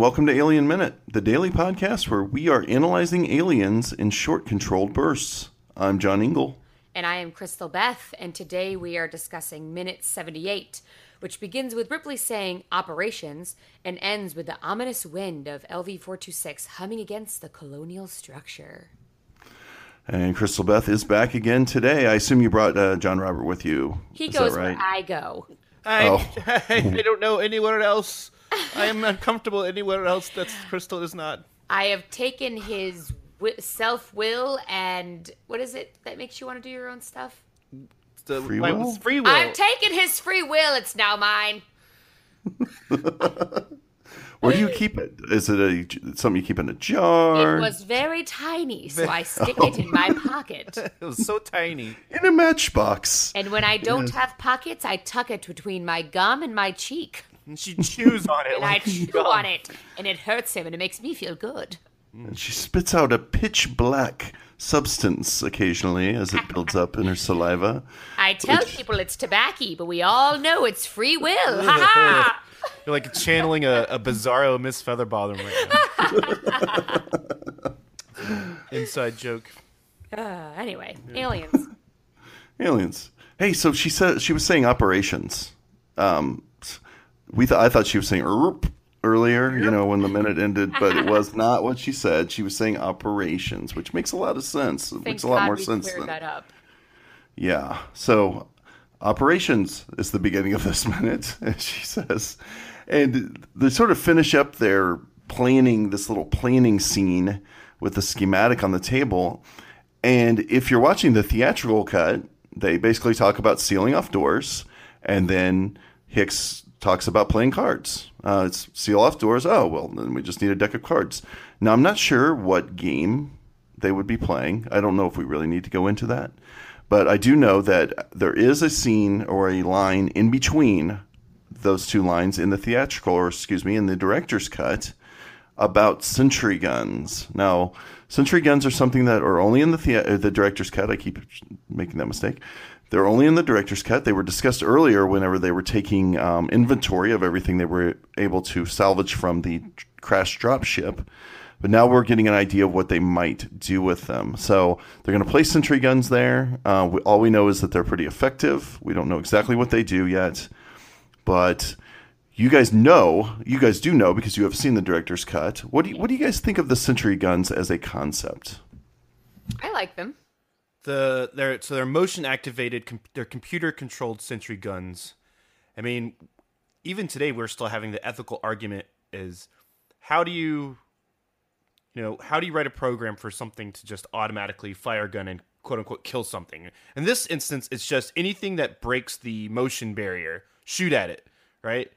and welcome to Alien Minute, the daily podcast where we are analyzing aliens in short, controlled bursts. I'm John Ingle. And I am Crystal Beth, and today we are discussing Minute 78, which begins with Ripley saying operations and ends with the ominous wind of LV 426 humming against the colonial structure. And Crystal Beth is back again today. I assume you brought uh, John Robert with you. He Is goes right? where I go. I, Oh. I, I don't know anywhere else. I am uncomfortable anywhere else that Crystal is not. I have taken his wi- self will and what is it that makes you want to do your own stuff? The, Free my- will? Free will. I've taken his free will. It's now mine. Where do you keep it? Is it a something you keep in a jar? It was very tiny, so I stick it in my pocket. it was so tiny. in a matchbox. And when I don't have pockets, I tuck it between my gum and my cheek. And she chews on it And I chew gum. on it, and it hurts him, and it makes me feel good. And she spits out a pitch black substance occasionally as it builds up in her saliva. I tell people it's tobacco, but we all know it's free will. Ha ha! You're like channeling a, a bizarro Miss Featherbottom right now. Inside joke. Uh, anyway, aliens. Aliens. Hey, so she said she was saying operations. Um, we thought I thought she was saying "erp" earlier, you know, when the minute ended, but it was not what she said. She was saying operations, which makes a lot of sense. It Thank makes a lot God more we sense than that up. Yeah. So operations is the beginning of this minute, as she says. And they sort of finish up their planning, this little planning scene with the schematic on the table. And if you're watching the theatrical cut, they basically talk about sealing off doors. And then Hicks talks about playing cards. Uh, it's seal off doors. Oh, well, then we just need a deck of cards. Now, I'm not sure what game they would be playing. I don't know if we really need to go into that. But I do know that there is a scene or a line in between those two lines in the theatrical, or excuse me, in the director's cut about sentry guns. Now, sentry guns are something that are only in the uh, the director's cut. I keep making that mistake. They're only in the director's cut. They were discussed earlier whenever they were taking um, inventory of everything they were able to salvage from the crash drop ship. But now we're getting an idea of what they might do with them. So they're going to place sentry guns there. Uh, we, all we know is that they're pretty effective. We don't know exactly what they do yet, but you guys know, you guys do know because you have seen the director's cut. What do you, what do you guys think of the sentry guns as a concept? I like them. The they're so they're motion activated. Com- they're computer controlled sentry guns. I mean, even today we're still having the ethical argument: is how do you, you know, how do you write a program for something to just automatically fire a gun and quote unquote kill something? In this instance, it's just anything that breaks the motion barrier, shoot at it, right?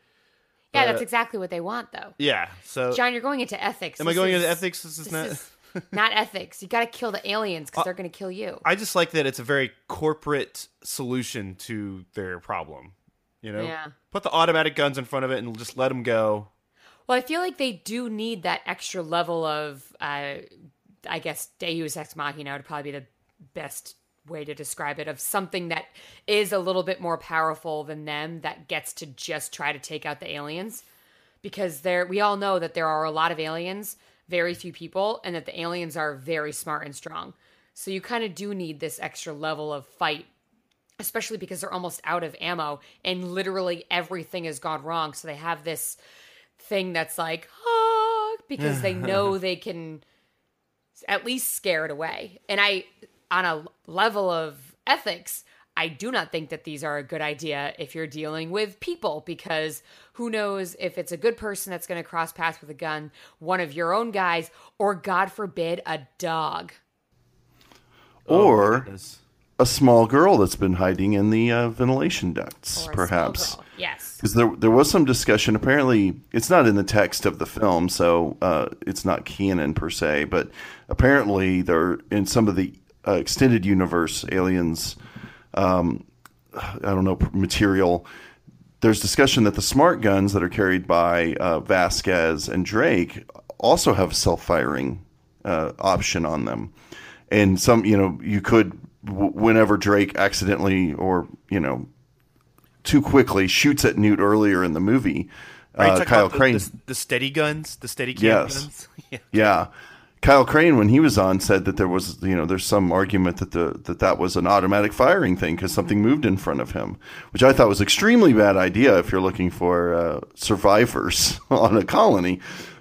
Yeah, Uh, that's exactly what they want, though. Yeah. So John, you're going into ethics. am I going is- into ethics? This is This not. is not ethics. You got to kill the aliens because they're going to kill you. I just like that it's a very corporate solution to their problem. You know, Yeah. put the automatic guns in front of it and just let them go. Well, I feel like they do need that extra level of, uh, I guess, Deus Ex Machina would probably be the best way to describe it, of something that is a little bit more powerful than them that gets to just try to take out the aliens. Because there, we all know that there are a lot of aliens, very few people, and that the aliens are very smart and strong. So you kind of do need this extra level of fight especially because they're almost out of ammo and literally everything has gone wrong. So they have this thing that's like, ah, because they know they can at least scare it away. And I, on a level of ethics, I do not think that these are a good idea if you're dealing with people because who knows if it's a good person that's going to cross paths with a gun, one of your own guys, or God forbid, a dog. Or Goodness. a small girl that's been hiding in the uh, ventilation ducts, Or perhaps. Yes. Because there, there was some discussion. Apparently, it's not in the text of the film, so uh, it's not canon per se. But apparently, there in some of the uh, extended universe aliens, um, I don't know material. There's discussion that the smart guns that are carried by uh, Vasquez and Drake also have self-firing uh, option on them, and some you know you could w- whenever Drake accidentally or you know too quickly shoots at Newt earlier in the movie, uh, Kyle Crane. the, the steady guns, the steady Yes. guns? yeah. Yeah. Kyle Crane, when he was on, said that there was, you know, there's some argument that the that that was an automatic firing thing because something moved in front of him, which I thought was extremely bad idea if you're looking for uh, survivors on a colony.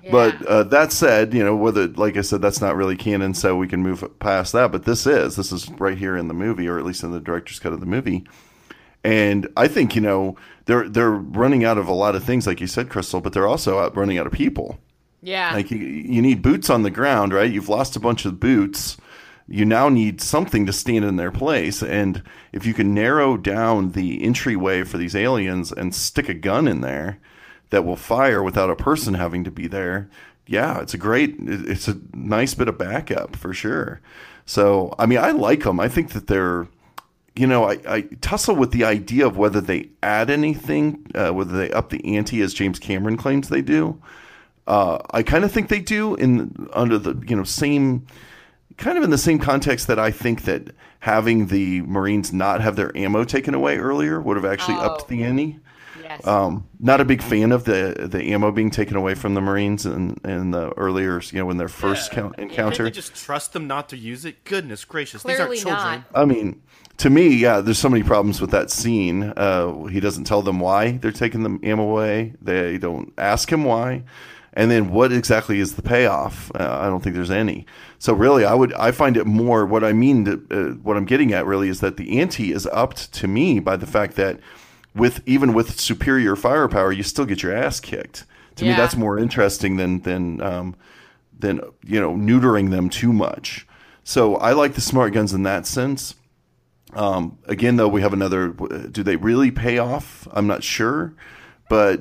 But uh, that said, you know, whether like I said, that's not really canon, so we can move past that. But this is this is right here in the movie, or at least in the director's cut of the movie. And I think you know they're they're running out of a lot of things, like you said, Crystal, but they're also out running out of people. Yeah. Like you, you need boots on the ground, right? You've lost a bunch of boots. You now need something to stand in their place. And if you can narrow down the entryway for these aliens and stick a gun in there that will fire without a person having to be there, yeah, it's a great, it's a nice bit of backup for sure. So, I mean, I like them. I think that they're, you know, I, I tussle with the idea of whether they add anything, uh, whether they up the ante as James Cameron claims they do. Uh, I kind of think they do in under the you know same kind of in the same context that I think that having the Marines not have their ammo taken away earlier would have actually Oh. upped the ante. yes. Um, not a big fan of the the ammo being taken away from the Marines in, in the earlier you know when their first count, Can't encounter. they just trust them not to use it? Goodness gracious, Clearly these aren't children. not. I mean, to me, yeah, there's so many problems with that scene. Uh, he doesn't tell them why they're taking the ammo away. They don't ask him why. And then what exactly is the payoff? Uh, I don't think there's any. So really, I would I find it more what I mean. To, uh, what I'm getting at really is that the ante is upped to me by the fact that with even with superior firepower, you still get your ass kicked. To me, that's more interesting than than um, than you know neutering them too much. So I like the smart guns in that sense. Um, again, though, we have another. Do they really pay off? I'm not sure, but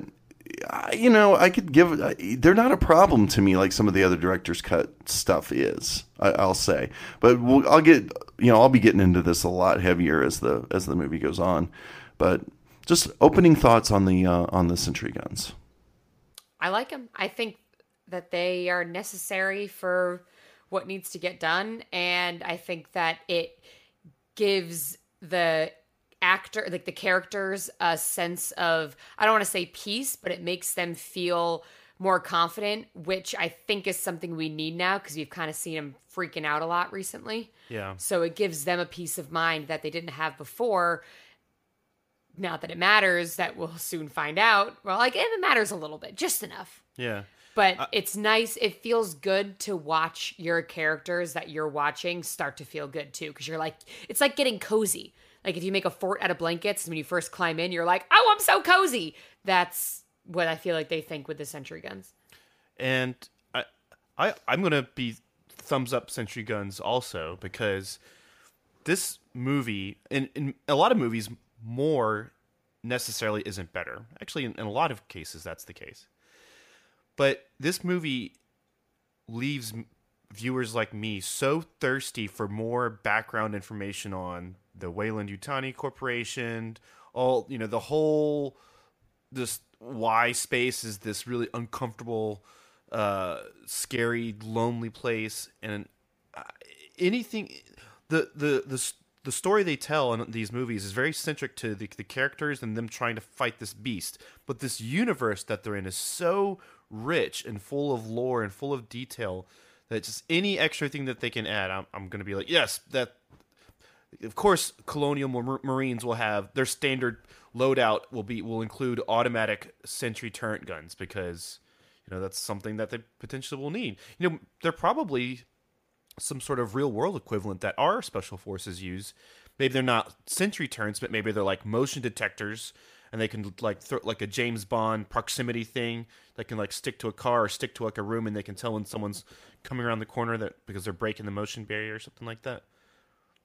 You know, I could give. They're not a problem to me like some of the other directors' cut stuff is. I, I'll say, but we'll, I'll get. You know, I'll be getting into this a lot heavier as the as the movie goes on. But just opening thoughts on the uh, on the Sentry guns. I like them. I think that they are necessary for what needs to get done, and I think that it gives the actor, like the characters, a sense of I don't want to say peace, but it makes them feel more confident, which I think is something we need now because we've kind of seen them freaking out a lot recently. Yeah. So it gives them a peace of mind that they didn't have before. Not that it matters, that we'll soon find out. Well, like it matters a little bit, just enough. Yeah. But it's nice. It feels good to watch your characters that you're watching start to feel good too, because you're like, it's like getting cozy. Like if you make a fort out of blankets, when you first climb in, you're like, oh, I'm so cozy. That's what I feel like they think with the sentry guns. and I, I I'm gonna be thumbs up Sentry Guns also because this movie, in, in a lot of movies, more necessarily isn't better. Actually, in, in a lot of cases, that's the case. But this movie leaves viewers like me so thirsty for more background information on the Weyland-Yutani Corporation, all you know, the whole this why space is this really uncomfortable, uh, scary, lonely place, and uh, anything. The the the the story they tell in these movies is very centric to the, the characters and them trying to fight this beast. But this universe that they're in is so rich and full of lore and full of detail that just any extra thing that they can add, I'm, I'm going to be like, yes, that of course colonial mar- marines will have their standard loadout will be will include automatic sentry turret guns because you know that's something that they potentially will need. You know they're probably some sort of real world equivalent that our special forces use. Maybe they're not sentry turrets but maybe they're like motion detectors and they can like throw like a james bond proximity thing that can like stick to a car or stick to like a room and they can tell when someone's coming around the corner that because they're breaking the motion barrier or something like that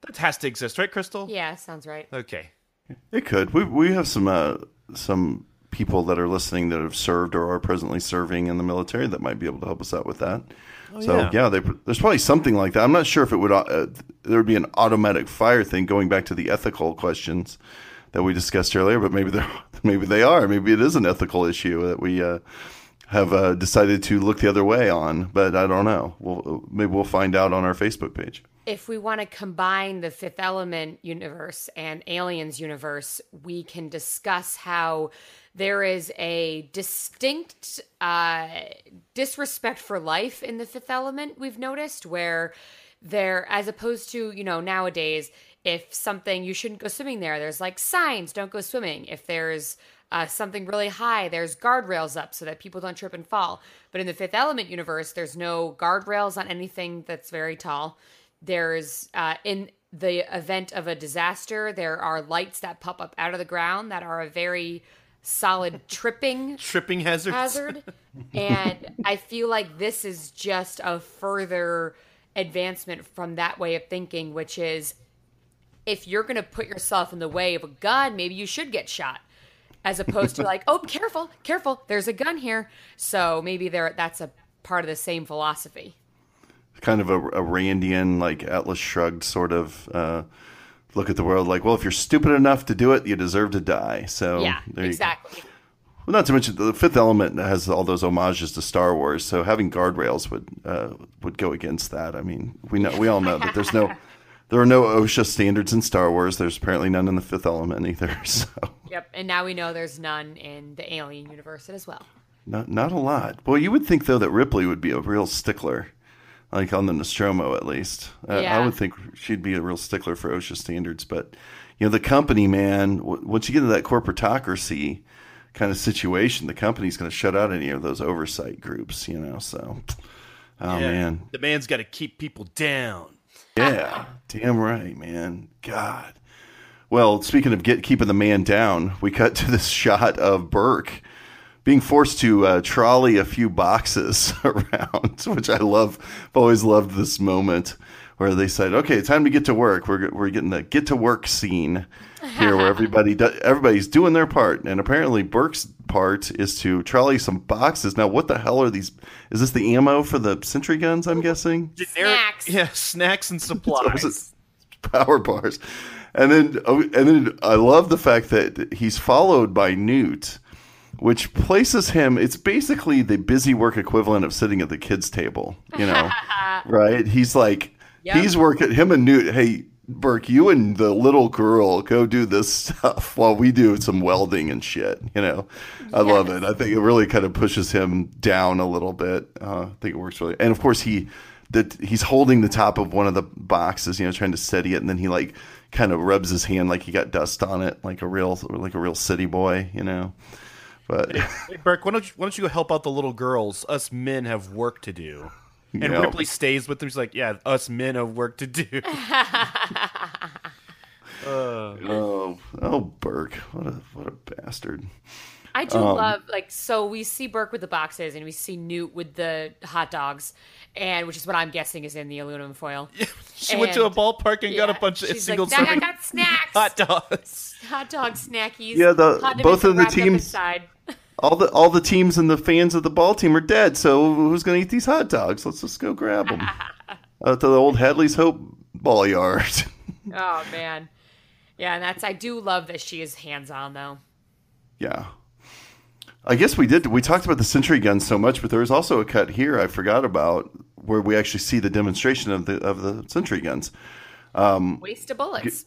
that has to exist, right, Crystal? Yeah, sounds right. Okay. It could. We we have some uh, some people that are listening that have served or are presently serving in the military that might be able to help us out with that. so yeah. yeah, they, there's probably something like that. I'm not sure if it would uh, there would be an automatic fire thing going back to the ethical questions that we discussed earlier, but maybe they maybe they are. Maybe it is an ethical issue that we uh, have uh, decided to look the other way on. But I don't know. We'll maybe we'll find out on our Facebook page. If we want to combine the Fifth Element universe and Aliens universe, we can discuss how there is a distinct uh, disrespect for life in the Fifth Element. We've noticed where there, as opposed to you know nowadays, if something you shouldn't go swimming there, there's like signs, don't go swimming. If there's uh, something really high, there's guardrails up so that people don't trip and fall. But in the Fifth Element universe, there's no guardrails on anything that's very tall. There's uh, in the event of a disaster, there are lights that pop up out of the ground that are a very solid tripping Tripping hazards. hazard. and I feel like this is just a further advancement from that way of thinking, which is if you're going to put yourself in the way of a gun, maybe you should get shot. As opposed to like, oh, careful, careful, there's a gun here. So maybe there that's a part of the same philosophy. Kind of a, a Randian, like Atlas Shrugged sort of uh, look at the world. Like, well, if you're stupid enough to do it, you deserve to die. So Yeah, there you go. exactly. Well, not to mention the Fifth Element has all those homages to Star Wars. So having guardrails would uh, would go against that. I mean, we know we all know that there's no there are no OSHA standards in Star Wars. There's apparently none in the Fifth Element either. So Yep. And now we know there's none in the Alien universe as well. not not a lot. Well, you would think though that Ripley would be a real stickler. Like on the Nostromo, at least, Uh, I Yeah. would think she'd be a real stickler for OSHA standards. But you know, the company, man, w- once you get into that corporatocracy kind of situation, the company's going to shut out any of those oversight groups. You know, so oh Yeah. man, The man's got to keep people down. yeah, damn right, man. God. Well, speaking of get keeping the man down, we cut to this shot of Burke being forced to uh, trolley a few boxes around, which I love. I've always loved this moment where they said, "Okay, time to get to work." We're we're getting the get to work scene here, where everybody do, everybody's doing their part, and apparently Burke's part is to trolley some boxes. Now, what the hell are these? Is this the ammo for the sentry guns? I'm guessing. Snacks. Yeah, snacks and supplies. power bars. And then, oh, and then I love the fact that he's followed by Newt, which places him. It's basically the busy work equivalent of sitting at the kids' table. You know, right? He's like, Yep. he's working. Him and Newt. Hey, Burke, you and the little girl go do this stuff while we do some welding and shit. You know, I love it. I think it really kind of pushes him down a little bit. Uh, I think it works really. And of course, he that he's holding the top of one of the boxes, you know, trying to steady it, and then he like kind of rubs his hand like he got dust on it, like a real like a real city boy, you know. But Hey, Burke, why don't, you, why don't you go help out the little girls? Us men have work to do. And Yeah. Ripley stays with them. He's like, yeah, us men have work to do. oh, oh, Burke, what a what a bastard. I do Um, love like so we see Burke with the boxes and we see Newt with the hot dogs, and which is what I'm guessing is in the aluminum foil. she went to a ballpark and got a bunch of single like, "Dad, I serving got snacks, hot dogs. hot dog snackies. Yeah, the- both of the teams- inside. All the all the teams and the fans of the ball team are dead. So who's going to eat these hot dogs? Let's just go grab them. Out to the old Hadley's Hope ball yard. Oh man, yeah, and that's I do love that she is hands on though. yeah. I guess we did. We talked about the sentry gun so much, but there was also a cut here I forgot about where we actually see the demonstration of the of the sentry guns. Waste of bullets.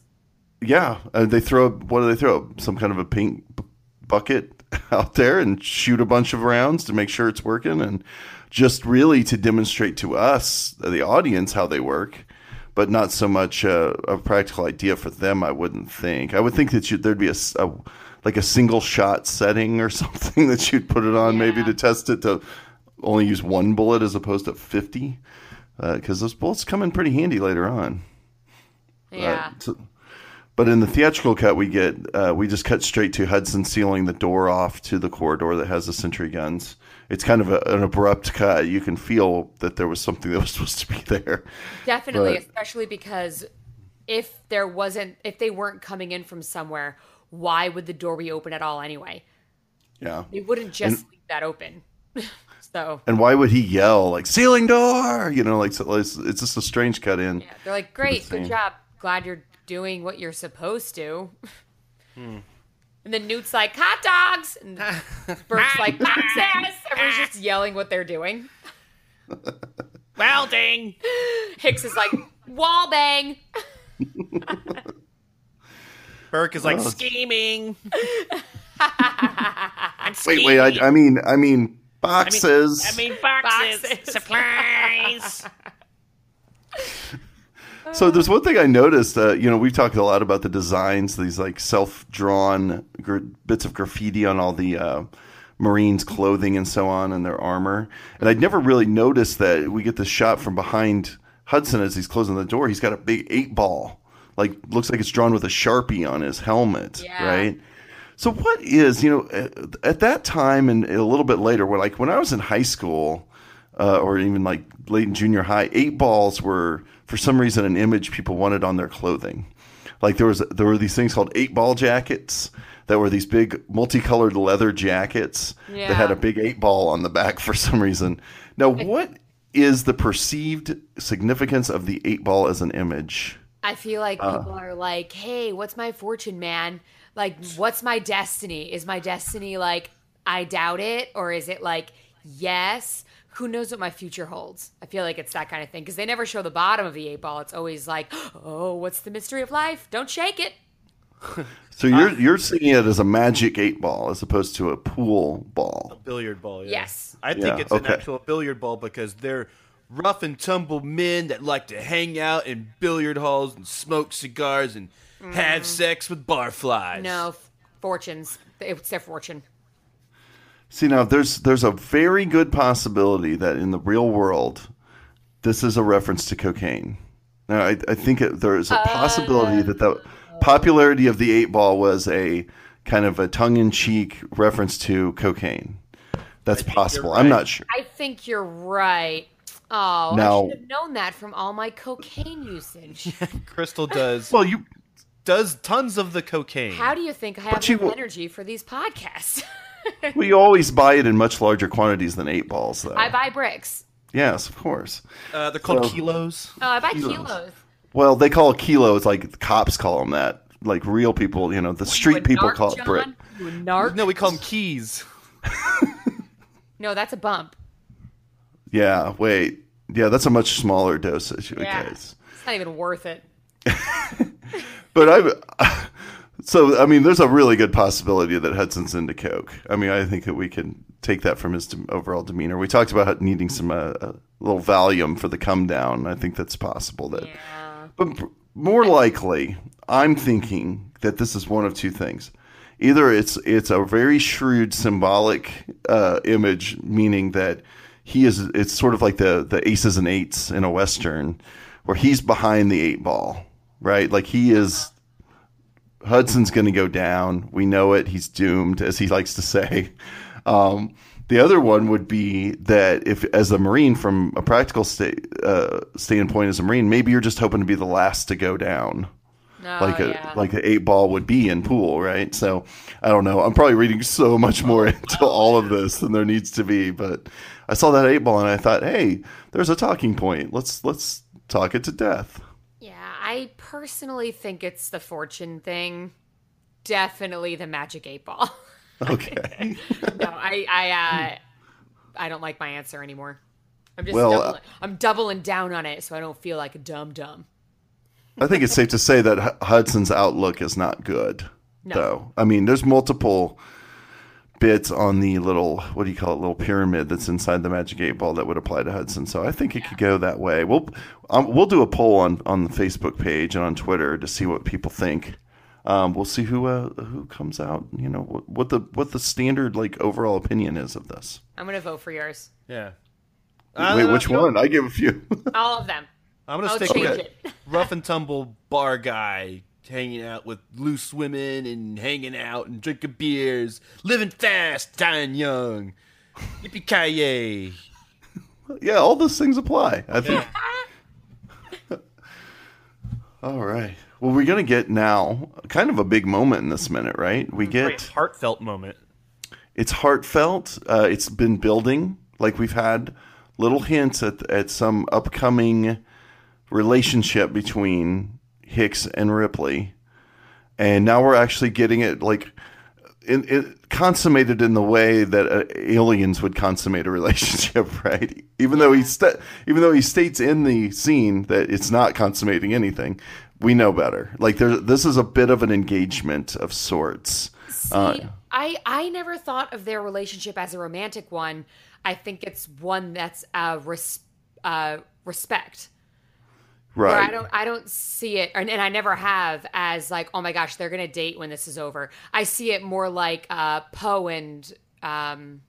Yeah, uh, they throw what do they throw? Some kind of a pink b- bucket out there and shoot a bunch of rounds to make sure it's working, and just really to demonstrate to us, the audience, how they work, but not so much uh, a practical idea for them. I wouldn't think. I would think that you, there'd be a like a single shot setting or something that you'd put it on, maybe to test it to only use one bullet as opposed to fifty, because those bullets come in pretty handy later on. yeah, So- but in the theatrical cut, we get uh, we just cut straight to Hudson sealing the door off to the corridor that has the sentry guns. It's kind of a, an abrupt cut. You can feel that there was something that was supposed to be there. definitely, but- especially because if there wasn't, if they weren't coming in from somewhere, why would the door be open at all anyway? Yeah. They wouldn't just leave that open. so And why would he yell like "ceiling door"? You know, like so it's, it's just a strange cut in. yeah, they're like, "Great, good job. Glad you're doing what you're supposed to." Hmm. And then Newt's like, hot dogs. And Burke's like, boxes. Everyone's just yelling what they're doing. Welding. Hicks is like, wall bang. Burke is like scheming. I'm Wait, wait. I, I mean, I mean, boxes. I mean boxes, Boxes. supplies. So there's one thing I noticed. Uh, you know, we've talked a lot about the designs, these like self-drawn gr- bits of graffiti on all the uh, Marines' clothing and so on, and their armor. And I'd never really noticed that we get this shot from behind Hudson as he's closing the door. He's got a big eight ball, like looks like it's drawn with a sharpie on his helmet, Yeah. right? So what is you know at, at that time and a little bit later, when like when I was in high school uh, or even like late in junior high, eight balls were for some reason an image people wanted on their clothing. Like there was there were these things called eight ball jackets that were these big multicolored leather jackets that had a big eight ball on the back for some reason. Now, what is the perceived significance of the eight ball as an image? I feel like uh. people are like, hey, what's my fortune, man? Like, what's my destiny? Is my destiny like, I doubt it? Or is it like, yes? Who knows what my future holds? I feel like it's that kind of thing because they never show the bottom of the eight ball. It's always like, oh, what's the mystery of life? Don't shake it. So you're uh, you're seeing it as a magic eight ball as opposed to a pool ball. A billiard ball. Yeah. Yes. I think Yeah, it's an actual billiard ball because they're rough and tumble men that like to hang out in billiard halls and smoke cigars and have mm. sex with barflies. No, f- fortunes. It's their fortune. See now, there's there's a very good possibility that in the real world, this is a reference to cocaine. Now, I, I think it, there is a oh, possibility that the popularity of the eight ball was a kind of a tongue-in-cheek reference to cocaine. That's possible. I'm not sure. I think you're right. Oh, Now- I should have known that from all my cocaine usage. Crystal does Well, you does tons of the cocaine. How do you think I have you energy for these podcasts? we always buy it in much larger quantities than eight balls, though. I buy bricks. yes, of course. uh, they're called So- kilos. Oh, I buy Kilos. kilos. Well, they call it kilos like the cops call them that. Like real people, you know, the You street people narc, call it John? brick. You a narc? No, we call them keys. No, that's a bump. Yeah, wait. Yeah, that's a much smaller dosage, Yeah. guys. It's not even worth it. But I, so I mean, there's a really good possibility that Hudson's into coke. I mean, I think that we can take that from his dem- overall demeanor. We talked about needing some uh, a little Valium for the come down. I think that's possible. That, Yeah. but more likely, I'm thinking that this is one of two things. Either it's it's a very shrewd symbolic uh, image, meaning that he is. It's sort of like the the aces and eights in a western, where he's behind the eight ball, right? Like he is. Hudson's going to go down. We know it. He's doomed, as he likes to say. Um, the other one would be that if, as a Marine, from a practical sta- uh, standpoint, as a Marine, maybe you're just hoping to be the last to go down No, like a Oh, yeah. like an eight ball would be in pool, right? So I don't know. I'm probably reading so much more into all of this than there needs to be, but I saw that eight ball and I thought, hey, there's a talking point. Let's let's talk it to death. I personally think it's the fortune thing. Definitely the magic eight ball. Okay. no, I I uh, I don't like my answer anymore. I'm just Well, uh, doubling, I'm doubling down on it so I don't feel like a dumb dumb. I think it's safe to say that Hudson's outlook is not good, No. though. I mean, there's multiple bits on the little what do you call it, little pyramid that's inside the magic eight ball that would apply to Hudson. So I think it could go that way. We'll um, we'll do a poll on on the Facebook page and on Twitter to see what people think. Um, we'll see who uh, who comes out. You know what, what the what the standard like overall opinion is of this. I'm gonna vote for yours. Yeah. Wait, which one? I give a few. All of them. I'm gonna I'll stick with it. rough and tumble bar guy hanging out with loose women and hanging out and drinking beers, living fast, dying young. Yippee ki yeah, all those things apply. I think. all right. Well, we're gonna get now kind of a big moment in this minute, right? We Great get heartfelt moment. it's heartfelt. Uh, it's been building. Like we've had little hints at at some upcoming relationship between Hicks and Ripley, and now we're actually getting it. Like in, in, consummated in the way that uh, aliens would consummate a relationship, right? Even though he sta- even though he states in the scene that it's not consummating anything, we know better. Like there, this is a bit of an engagement of sorts. See, uh, I I never thought of their relationship as a romantic one. I think it's one that's uh, res- uh, respect. Right. I don't I don't see it and, and, I never have as like, oh my gosh, they're gonna date when this is over. I see it more like uh Poe and um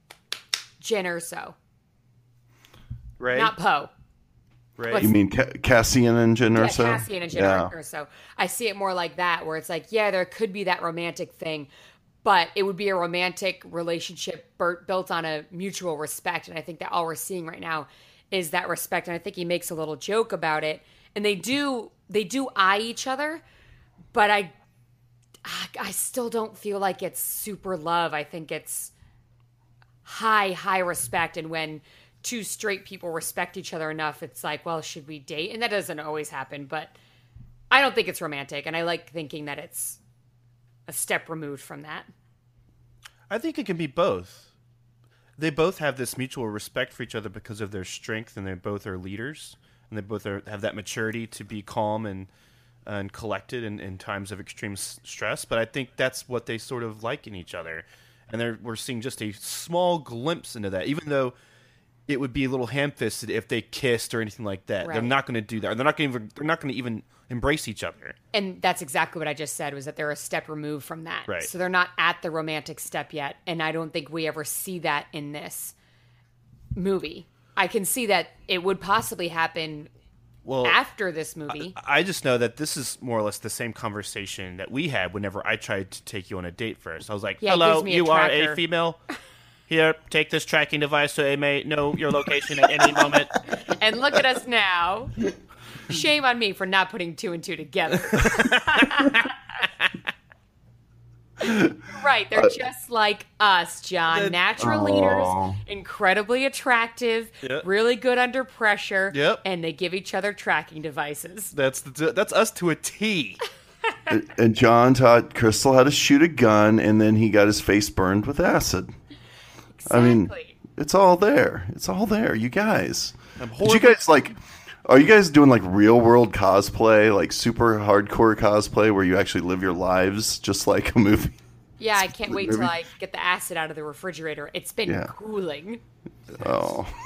Jyn Erso. Right. Not Poe. Right. You mean Ca- Cassian and Jyn yeah, Erso? Cassian and Jyn yeah. Erso. I see it more like that, where it's like, yeah, there could be that romantic thing, but it would be a romantic relationship built on a mutual respect. And I think that all we're seeing right now is that respect. And I think he makes a little joke about it and they do they do eye each other, but I I still don't feel like it's super love. I think it's high high respect and when two straight people respect each other enough, it's like, well, should we date? And that doesn't always happen, but I don't think it's romantic and I like thinking that it's a step removed from that. I think it can be both. They both have this mutual respect for each other because of their strength and they both are leaders and they both are, have that maturity to be calm and and collected in, in times of extreme stress. But I think that's what they sort of like in each other, and we're seeing just a small glimpse into that. Even though it would be a little ham-fisted if they kissed or anything like that, right. they're not going to do that. They're not going to. They're not going to even embrace each other. And that's exactly what I just said was that they're a step removed from that. Right. So they're not at the romantic step yet, and I don't think we ever see that in this movie. I can see that it would possibly happen well after this movie. I, I, just know that this is more or less the same conversation that we had whenever I tried to take you on a date first. I was like, yeah, "Hello, you are a female. Here, take this tracking device so it may know your location at any moment." And look at us now. Shame on me for not putting two and two together. right. They're uh, just like us, John. The, Natural leaders, incredibly attractive, yep. really good under pressure, yep. and they give each other tracking devices. That's the, that's us to a T. and John taught Crystal how to shoot a gun, and then he got his face burned with acid. Exactly. I mean, it's all there. It's all there. You guys. Did you guys like? Are you guys doing like real world cosplay, like super hardcore cosplay, where you actually live your lives just like a movie? Yeah, I can't wait till I get the acid out of the refrigerator. It's been yeah. cooling. Oh.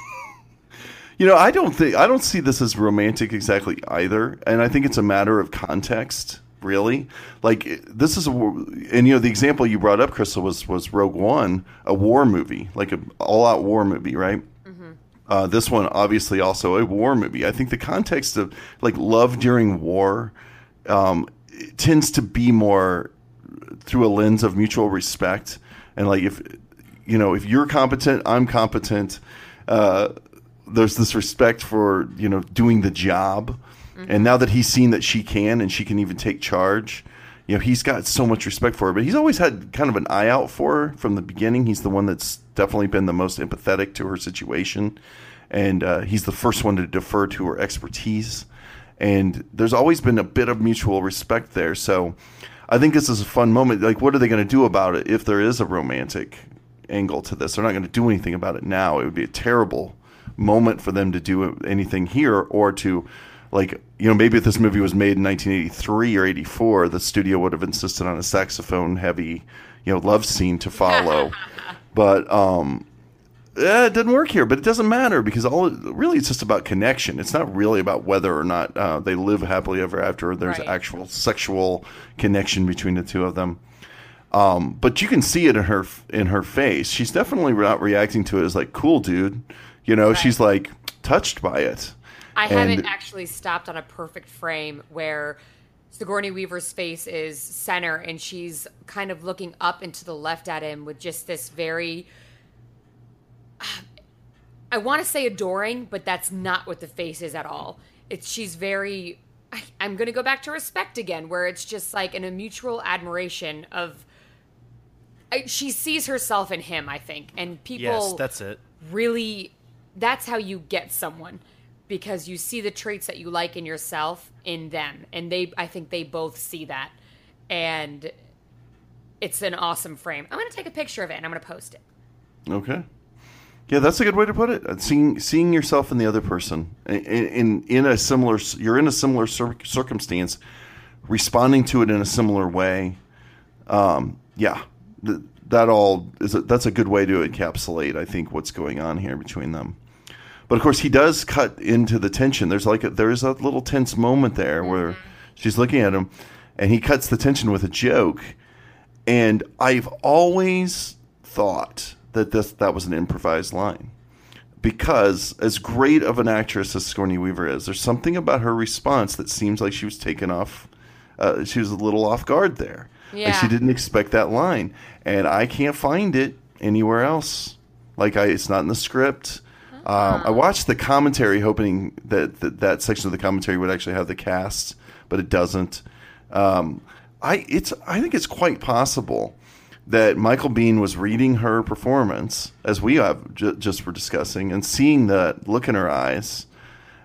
You know, I don't think I don't see this as romantic exactly either, and I think it's a matter of context. Really, like this is a, and you know the example you brought up, Crystal, was was Rogue One, a war movie, like a all out war movie, right? Uh, this one, obviously, also a war movie. I think the context of like love during war um, tends to be more through a lens of mutual respect, and like if you know if you're competent, I'm competent. Uh, there's this respect for you know doing the job, mm-hmm. and now that he's seen that she can and she can even take charge, you know he's got so much respect for her. But he's always had kind of an eye out for her from the beginning. He's the one that's definitely been the most empathetic to her situation, and uh, he's the first one to defer to her expertise. And there's always been a bit of mutual respect there. So I think this is a fun moment. Like, what are they going to do about it if there is a romantic angle to this? They're not going to do anything about it now. It would be a terrible moment for them to do anything here or to like you know maybe if this movie was made in 1983 or 84 the studio would have insisted on a saxophone heavy you know love scene to follow but um eh, it didn't work here, but it doesn't matter because all really it's just about connection. It's not really about whether or not uh, they live happily ever after. There's right. actual sexual connection between the two of them. Um, but you can see it in her in her face. She's definitely not reacting to it as like cool, dude. You know, right. she's like touched by it. I and, haven't actually stopped on a perfect frame where Sigourney Weaver's face is center and she's kind of looking up into the left at him with just this very I want to say adoring, but that's not what the face is at all. It's she's very. I, I'm going to go back to respect again, where it's just like in a mutual admiration of. I, she sees herself in him, I think, and people. Yes, that's it. Really, that's how you get someone, because you see the traits that you like in yourself in them, and they. I think they both see that, and it's an awesome frame. I'm going to take a picture of it and I'm going to post it. Okay. Yeah, that's a good way to put it. Uh, Seeing seeing yourself in the other person in in, in a similar you're in a similar cir- circumstance, responding to it in a similar way. Um, yeah, th- that all is a, that's a good way to encapsulate. I think what's going on here between them. But of course, he does cut into the tension. There's like a, there's a little tense moment there where she's looking at him, and he cuts the tension with a joke. And I've always thought that this that was an improvised line because as great of an actress as Sigourney Weaver is, there's something about her response that seems like she was taken off. Uh, she was a little off guard there. Like Yeah. she didn't expect that line, and I can't find it anywhere else. Like I, it's not in the script. Um, I watched the commentary, hoping that, that that section of the commentary would actually have the cast, but it doesn't. Um, I it's I think it's quite possible that Michael Biehn was reading her performance as we have ju- just were discussing and seeing that look in her eyes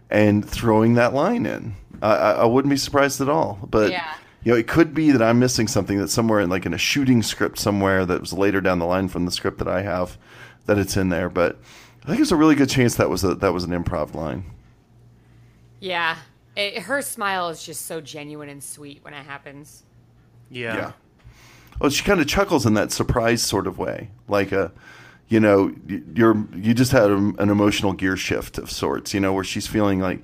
and throwing that line in. I I, I wouldn't be surprised at all. But Yeah. you know, it could be that I'm missing something that somewhere in like in a shooting script somewhere that was later down the line from the script that I have that it's in there. But I think there's a really good chance that was a that was an improv line. Yeah. It, her smile is just so genuine and sweet when it happens. Yeah. Yeah. Well, she kind of chuckles in that surprise sort of way, like a, you know, you're you just had a, an emotional gear shift of sorts, you know, where she's feeling like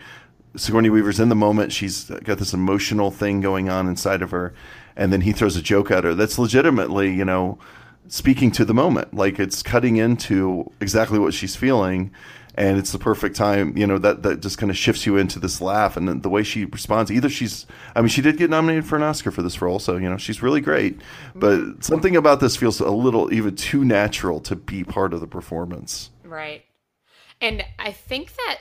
Sigourney Weaver's in the moment. She's got this emotional thing going on inside of her, and then he throws a joke at her that's legitimately, you know, speaking to the moment, like it's cutting into exactly what she's feeling. And it's the perfect time, you know, that, that just kind of shifts you into this laugh. And then the way she responds, either she's, I mean, she did get nominated for an Oscar for this role. So, you know, she's really great. But mm-hmm. something about this feels a little even too natural to be part of the performance. Right. And I think that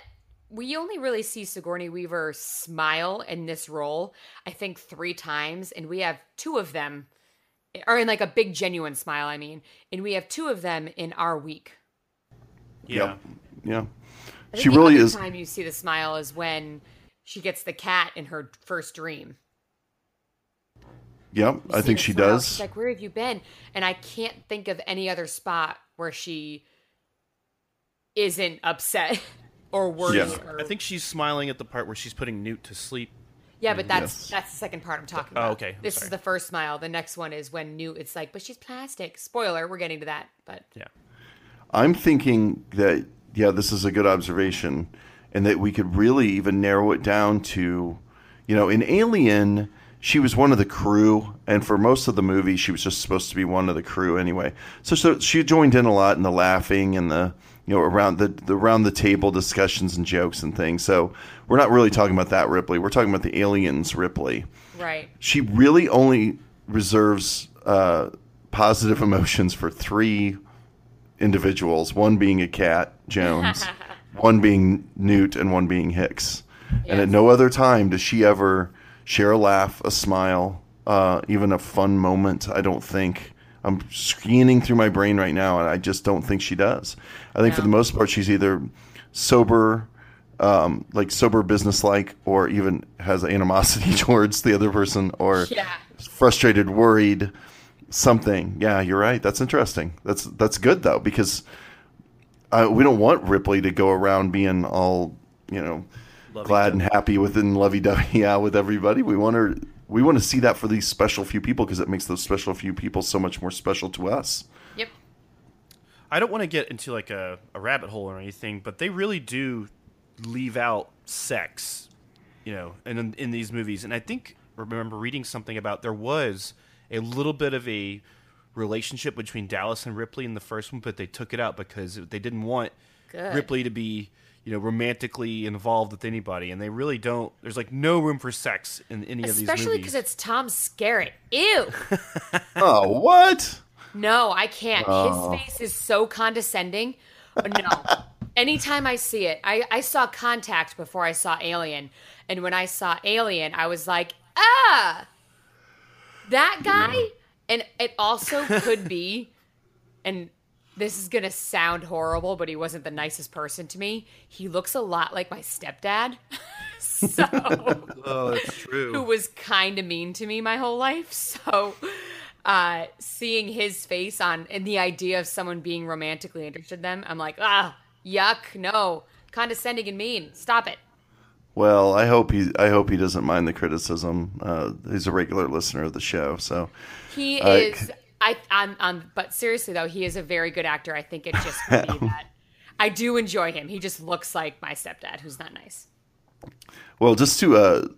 we only really see Sigourney Weaver smile in this role, I think three times, and we have two of them, or in like a big genuine smile, I mean, and we have two of them in our week. Yeah. Yep. Yeah. She the really other is. time you see the smile is when she gets the cat in her first dream. Yep. You I think she smile. does. She's like, "Where have you been?" And I can't think of any other spot where she isn't upset or worried. Yeah. Or, I think she's smiling at the part where she's putting Newt to sleep. Yeah, but that's Yes. that's the second part I'm talking Oh, about. okay. I'm This sorry. is the first smile. The next one is when new. It's like, but she's plastic. Spoiler. We're getting to that, but Yeah. I'm thinking that yeah, this is a good observation, and that we could really even narrow it down to, you know, in Alien, she was one of the crew, and for most of the movie, she was just supposed to be one of the crew anyway. So, so she joined in a lot in the laughing and the you know around the, the around the table discussions and jokes and things. So we're not really talking about that Ripley. We're talking about the aliens Ripley right. she really only reserves uh, positive emotions for three individuals one being a cat jones one being newt and one being hicks and at no other time does she ever share a laugh a smile uh, even a fun moment i don't think i'm scanning through my brain right now and i just don't think she does. I think for the most part she's either sober um, like sober businesslike or even has animosity towards the other person or Yeah. frustrated worried something. Yeah you're right. That's interesting. That's that's good though because uh, we don't want ripley to go around being all you know glad and happy within lovey-dovey. Yeah with everybody. We want her we want to see that for these special few people because it makes those special few people so much more special to us Yep. I don't want to get into like a, a rabbit hole or anything, but they really do leave out sex, you know, in in these movies. And I think remember reading something about there was a little bit of a relationship between Dallas and Ripley in the first one, but they took it out because they didn't want Good. Ripley to be you know romantically involved with anybody, and they really don't. There's like no room for sex in any of these Especially because it's Tom Skerritt. Ew. oh what No, I can't. Oh. His face is so condescending. No. Anytime I see it, I, I saw Contact before I saw Alien. And when I saw Alien, I was like, ah, that guy? And it also could be, and this is going to sound horrible, but he wasn't the nicest person to me. He looks a lot like my stepdad. so oh, that's who was kind of mean to me my whole life. So uh, seeing his face on and the idea of someone being romantically interested in them, I'm like, ah, yuck, no, condescending and mean. Stop it. Well, I hope he I hope he doesn't mind the criticism. Uh, he's a regular listener of the show, so He Uh, is. I, I'm, I'm, but seriously though, he is a very good actor. I think it just me that I do enjoy him. He just looks like my stepdad, who's not nice. Well, just to uh,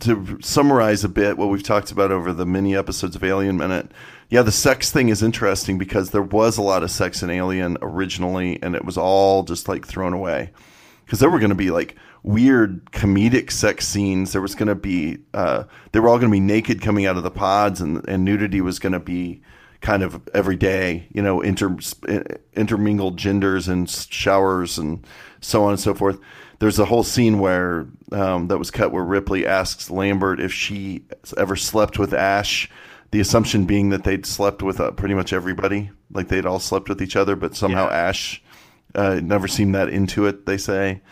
to summarize a bit what we've talked about over the mini episodes of Alien Minute, yeah, the sex thing is interesting because there was a lot of sex in Alien originally, and it was all just like thrown away because there were going to be like weird comedic sex scenes. There was going to be uh, they were all going to be naked coming out of the pods, and and nudity was going to be kind of every day, you know, inter, intermingled genders and showers and so on and so forth. There's a whole scene where um, that was cut where Ripley asks Lambert if she ever slept with Ash. The assumption being that they'd slept with uh, pretty much everybody, like they'd all slept with each other, but somehow Yeah. Ash uh, never seemed that into it. They say,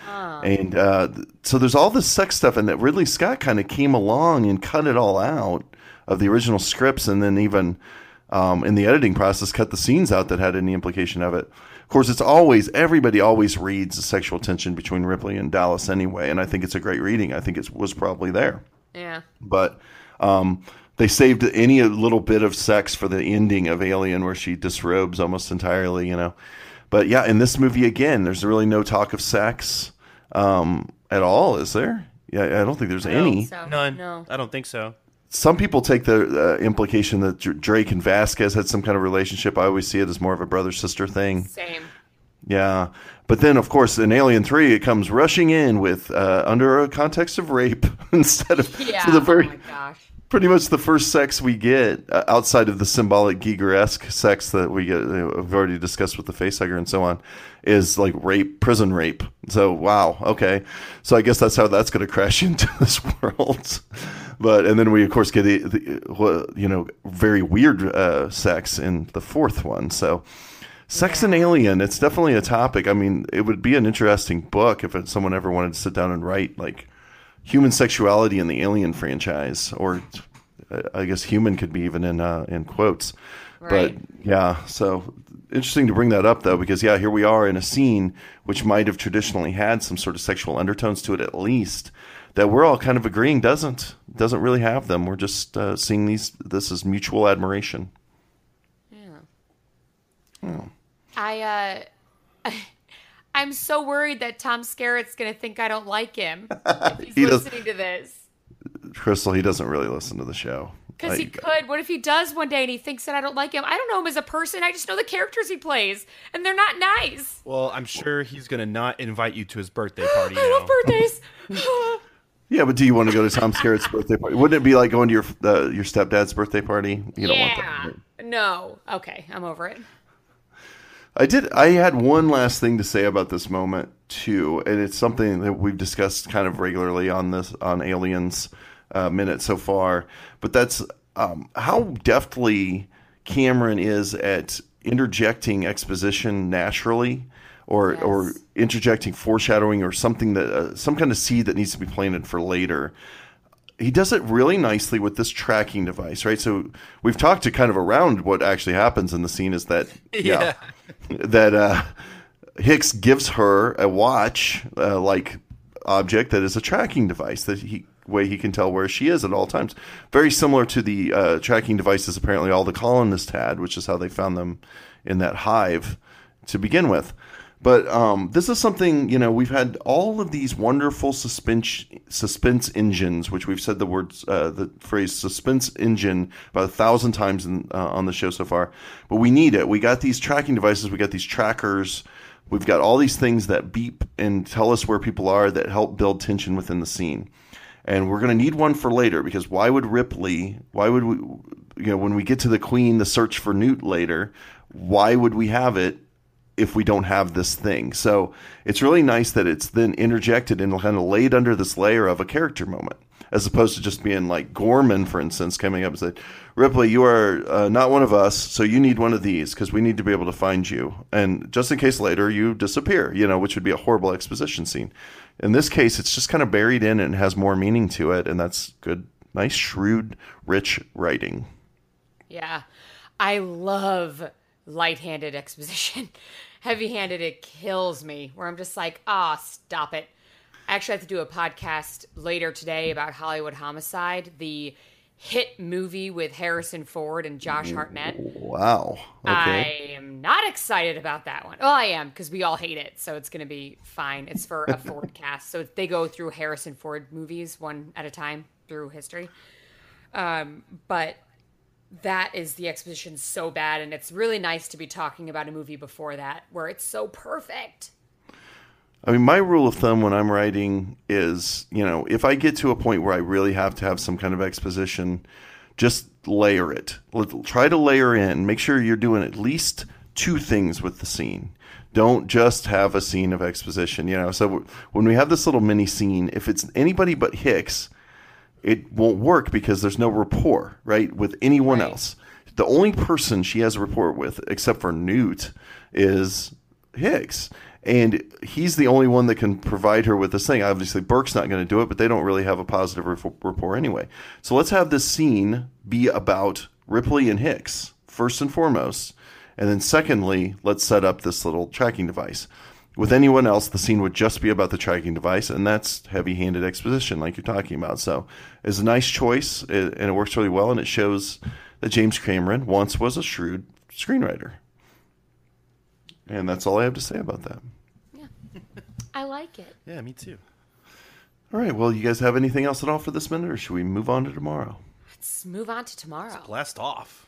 and uh, so there's all this sex stuff, and that Ridley Scott kind of came along and cut it all out of the original scripts, and then even um, in the editing process, cut the scenes out that had any implication of it. Of course, it's always everybody always reads the sexual tension between Ripley and Dallas anyway, and I think it's a great reading. I think it was probably there Yeah. but um, they saved any little bit of sex for the ending of Alien, where she disrobes almost entirely, you know. But yeah, in this movie again, there's really no talk of sex um, at all, is there? Yeah, I don't think there's any. So None. No. I don't think so. Some people take the uh, implication that Drake and Vasquez had some kind of relationship. I always see it as more of a brother sister thing. Same. Yeah, but then of course in Alien Three, it comes rushing in with uh, under a context of rape instead of Yeah. so the very oh my gosh. Pretty much the first sex we get uh, outside of the symbolic Giger-esque sex that we get, uh, we've already discussed with the facehugger and so on, is like rape, prison rape. So wow, okay. So I guess that's how that's going to crash into this world. But and then we of course get the, the you know very weird uh, sex in the fourth one. So. Sex and Alien, it's definitely a topic. I mean, it would be an interesting book if it, someone ever wanted to sit down and write like human sexuality in the Alien franchise, or I guess human could be even in uh, in quotes. Right. But yeah, so interesting to bring that up though, because yeah, here we are in a scene which might have traditionally had some sort of sexual undertones to it, at least that we're all kind of agreeing doesn't doesn't really have them. We're just uh, seeing these this is mutual admiration. Yeah. I uh I'm so worried that Tom Skerritt's gonna think I don't like him if he's He does- listening to this. Crystal, he doesn't really listen to the show. Because he could. What if he does one day and he thinks that I don't like him? I don't know him as a person. I just know the characters he plays, and they're not nice. Well, I'm sure he's gonna not invite you to his birthday party I love birthdays. Yeah, but do you want to go to Tom Skerritt's birthday party? Wouldn't it be like going to your uh, your stepdad's birthday party? You don't want that. yeah. right? No. Okay, I'm over it. I did. I had one last thing to say about this moment too, and it's something that we've discussed kind of regularly on this on Aliens uh, minute so far. But that's um, how deftly Cameron is at interjecting exposition naturally, or or interjecting foreshadowing or something that uh, some kind of seed that needs to be planted for later he does it really nicely with this tracking device, right? So we've talked to kind of around what actually happens in the scene is that yeah, that uh, Hicks gives her a watch uh, like object that is a tracking device that he way he can tell where she is at all times. Very similar to the uh, tracking devices apparently all the colonists had, which is how they found them in that hive to begin with. But um, this is something you know we've had all of these wonderful suspense suspense engines, which we've said the words uh, the phrase suspense engine about a thousand times in, uh, on the show so far. But we need it. We got these tracking devices. We got these trackers. We've got all these things that beep and tell us where people are that help build tension within the scene. And we're going to need one for later because why would Ripley, why would we, you know, when we get to the Queen, the search for Newt later, why would we have it if we don't have this thing? So it's really nice that it's then interjected and kind of laid under this layer of a character moment, as opposed to just being like Gorman, for instance, coming up and said, Ripley, you are uh, not one of us, so you need one of these because we need to be able to find you. And just in case later you disappear, you know, which would be a horrible exposition scene. In this case, it's just kind of buried in and has more meaning to it, and that's good, nice, shrewd, rich writing. Yeah. I love light-handed exposition. Heavy-handed it kills me where I'm just like, "Ah, stop it." I actually have to do a podcast later today about Hollywood Homicide, the hit movie with Harrison Ford and Josh Hartnett. Wow. Okay. I am not excited about that one. Well, I am because we all hate it, so it's going to be fine. It's for a Ford cast, so they go through Harrison Ford movies one at a time through history. Um, but that is the exposition so bad, and it's really nice to be talking about a movie before that where it's so perfect. I mean, my rule of thumb when I'm writing is, you know, if I get to a point where I really have to have some kind of exposition, just layer it. Try to layer in. Make sure you're doing at least two things with the scene. Don't just have a scene of exposition, you know. So when we have this little mini scene, if it's anybody but Hicks, it won't work because there's no rapport, right, with anyone Right. else. The only person she has a rapport with, except for Newt, is Hicks. And he's the only one that can provide her with this thing. Obviously, Burke's not going to do it, but they don't really have a positive rapport rapport anyway. So let's have this scene be about Ripley and Hicks, first and foremost. And then, secondly, let's set up this little tracking device. With anyone else, the scene would just be about the tracking device, and that's heavy handed exposition, like you're talking about. So it's a nice choice, and it works really well, and it shows that James Cameron once was a shrewd screenwriter. And that's all I have to say about that. Yeah. I like it. Yeah, me too. All right, well, you guys have anything else at all for this minute, or should we move on to tomorrow? Let's move on to tomorrow. Blast off.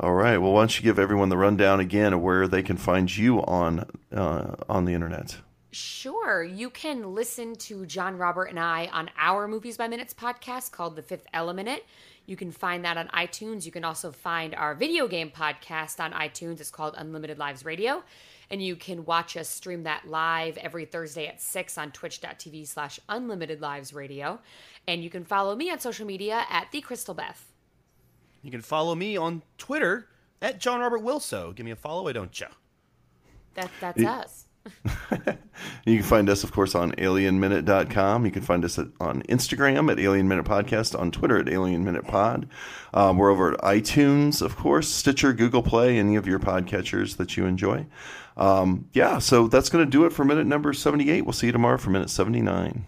All right, well, why don't you give everyone the rundown again of where they can find you on uh, on the internet? Sure. You can listen to John Robert and I on our Movies by Minutes podcast called The Fifth Element. You can find that on iTunes. You can also find our video game podcast on iTunes. It's called Unlimited Lives Radio. And you can watch us stream that live every Thursday at 6 on twitch.tv slash unlimited lives radio. And you can follow me on social media at the Crystal Beth. You can follow me on Twitter at John Robert Wilso. Give me a follow, why don't you? That, that's us. You can find us, of course, on alienminute.com. You can find us at, on Instagram at Alien Minute Podcast, on Twitter at Alien Minute Pod. Um, we're over at iTunes, of course, Stitcher, Google Play, any of your podcatchers that you enjoy. Um, yeah, so that's going to do it for minute number 78. We'll see you tomorrow for minute 79.